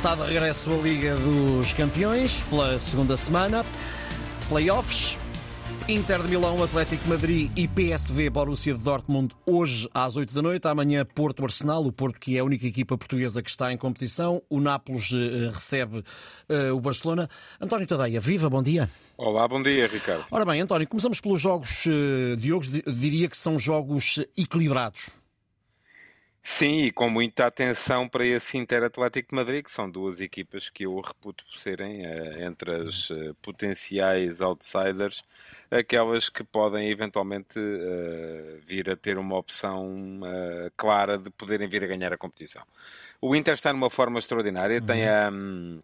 Está de regresso a Liga dos Campeões pela segunda semana. Playoffs. Inter de Milão, Atlético de Madrid e PSV Borussia de Dortmund hoje às 8 da noite. Amanhã Porto Arsenal, o Porto que é a única equipa portuguesa que está em competição. O Nápoles uh, recebe uh, o Barcelona. António Tadeia, viva, bom dia. Olá, bom dia, Ricardo. Ora bem, António, começamos pelos jogos, uh, Diogo, diria que são jogos equilibrados. Sim, e com muita atenção para esse Inter Atlético de Madrid, que são duas equipas que eu reputo por serem, uh, entre as uh, potenciais outsiders, aquelas que podem eventualmente uh, vir a ter uma opção clara de poderem vir a ganhar a competição. O Inter está numa forma extraordinária, uhum. tem a. Um,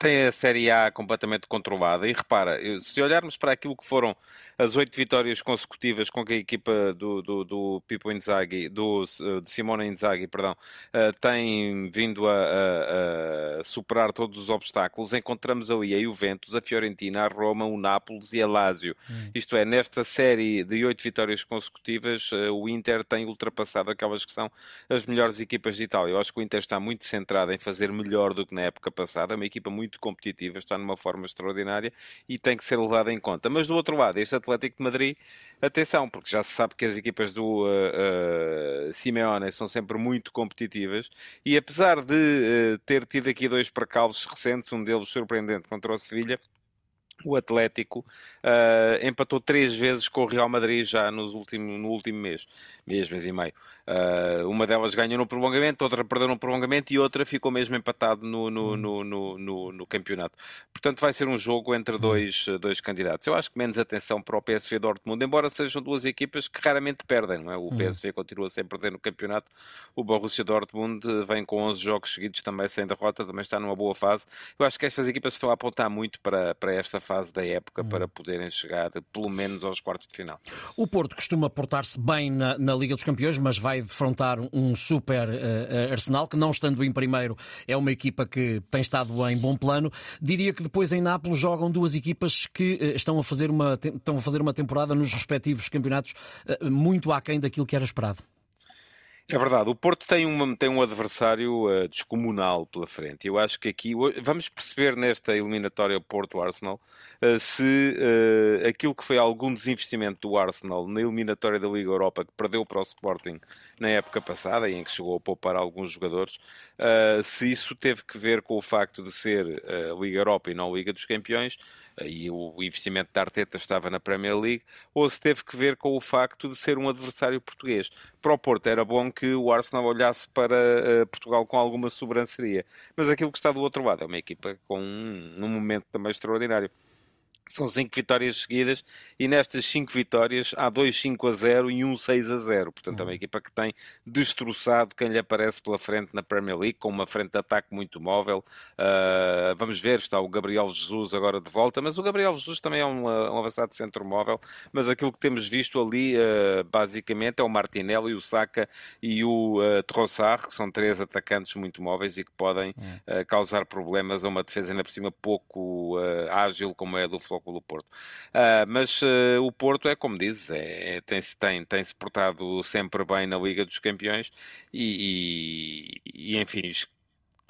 tem a Série A completamente controlada e repara, se olharmos para aquilo que foram as oito vitórias consecutivas com que a equipa do, do, do Pipo Inzaghi, do, eh, de Simone Inzaghi, perdão, uh, tem vindo a, a, a, superar todos os obstáculos, encontramos ali a Juventus, a Fiorentina, a Roma, o Nápoles e a Lazio. Hum. Isto é, nesta série de oito vitórias consecutivas, uh, o Inter tem ultrapassado aquelas que são as melhores equipas de Itália. Eu acho que o Inter está muito centrado em fazer melhor do que na época passada, é uma equipa muito competitiva, está numa forma extraordinária e tem que ser levada em conta. Mas do outro lado, este Atlético de Madrid, atenção, porque já se sabe que as equipas do uh, uh, Simeone são sempre muito competitivas e apesar de uh, ter tido aqui dois percalços recentes, um deles surpreendente contra o Sevilha, o Atlético uh, empatou três vezes com o Real Madrid já nos último, no último mês, mês, mês e meio. Uh, uma delas ganhou no prolongamento, outra perdeu no prolongamento e outra ficou mesmo empatado no, no, no, no, no, no campeonato. Portanto, vai ser um jogo entre dois, dois candidatos. Eu acho que menos atenção para o PSV Dortmund, embora sejam duas equipas que raramente perdem. Não é? O PSV continua sem perder no campeonato, o Borussia Dortmund vem com 11 jogos seguidos também sem derrota, também está numa boa fase. Eu acho que estas equipas estão a apontar muito para, para esta fase da época para poderem chegar pelo menos aos quartos de final. O Porto costuma portar-se bem na, na Liga dos Campeões, mas vai defrontar um super uh, Arsenal, que não estando em primeiro é uma equipa que tem estado em bom plano. Diria que depois em Nápoles jogam duas equipas que uh, estão, a fazer uma, estão a fazer uma temporada nos respectivos campeonatos uh, muito aquém daquilo que era esperado. É verdade, o Porto tem, tem um adversário uh, descomunal pela frente. Eu acho que aqui vamos perceber nesta eliminatória Porto-Arsenal uh, se uh, aquilo que foi algum desinvestimento do Arsenal na eliminatória da Liga Europa, que perdeu para o Sporting na época passada e em que chegou a poupar alguns jogadores, se isso teve que ver com o facto de ser a Liga Europa e não a Liga dos Campeões e o investimento da Arteta estava na Premier League, ou se teve que ver com o facto de ser um adversário português. Para o Porto era bom que o Arsenal olhasse para uh, Portugal com alguma sobranceria, mas aquilo que está do outro lado é uma equipa com um, um momento também extraordinário. São cinco vitórias seguidas e nestas cinco vitórias há dois 5 a 0 e um 6 a 0. Portanto, é uma uhum. equipa que tem destroçado quem lhe aparece pela frente na Premier League, com uma frente de ataque muito móvel. Uh, vamos ver, está o Gabriel Jesus agora de volta, mas o Gabriel Jesus também é um, um avançado centro móvel. Mas aquilo que temos visto ali, uh, basicamente, é o Martinelli, o Saka e o uh, Trossard, que são três atacantes muito móveis e que podem uh, causar problemas a uma defesa ainda por cima pouco ágil, como é a do Flóculo Porto. Uh, mas uh, o Porto é, como dizes, é, é, tem-se tem, tem -se portado sempre bem na Liga dos Campeões e, e, e enfim,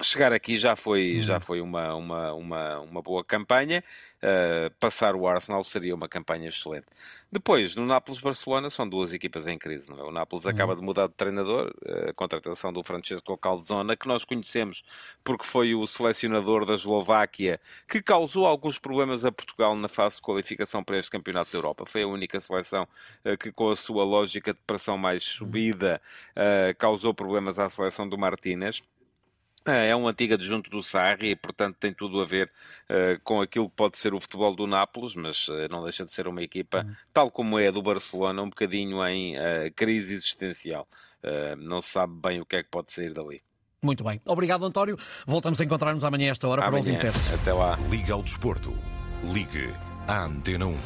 chegar aqui já foi, já foi uma, uma, uma, uma boa campanha. Uh, passar o Arsenal seria uma campanha excelente. Depois, no Nápoles-Barcelona, são duas equipas em crise. Não é? O Nápoles uhum. acaba de mudar de treinador, uh, a contratação do Francesco Calzona, que nós conhecemos porque foi o selecionador da Eslováquia, que causou alguns problemas a Portugal na fase de qualificação para este Campeonato da Europa. Foi a única seleção uh, que, com a sua lógica de pressão mais uhum. subida, causou problemas à seleção do Martínez. É, é um antigo adjunto do Sarri e, portanto, tem tudo a ver uh, com aquilo que pode ser o futebol do Nápoles, mas uh, não deixa de ser uma equipa, uhum. tal como é a do Barcelona, um bocadinho em uh, crise existencial. não se sabe bem o que é que pode sair dali. Muito bem. Obrigado, António. Voltamos a encontrar-nos amanhã a esta hora amanhã. para o último terço. Até lá. Liga ao Desporto. Ligue à Antena 1.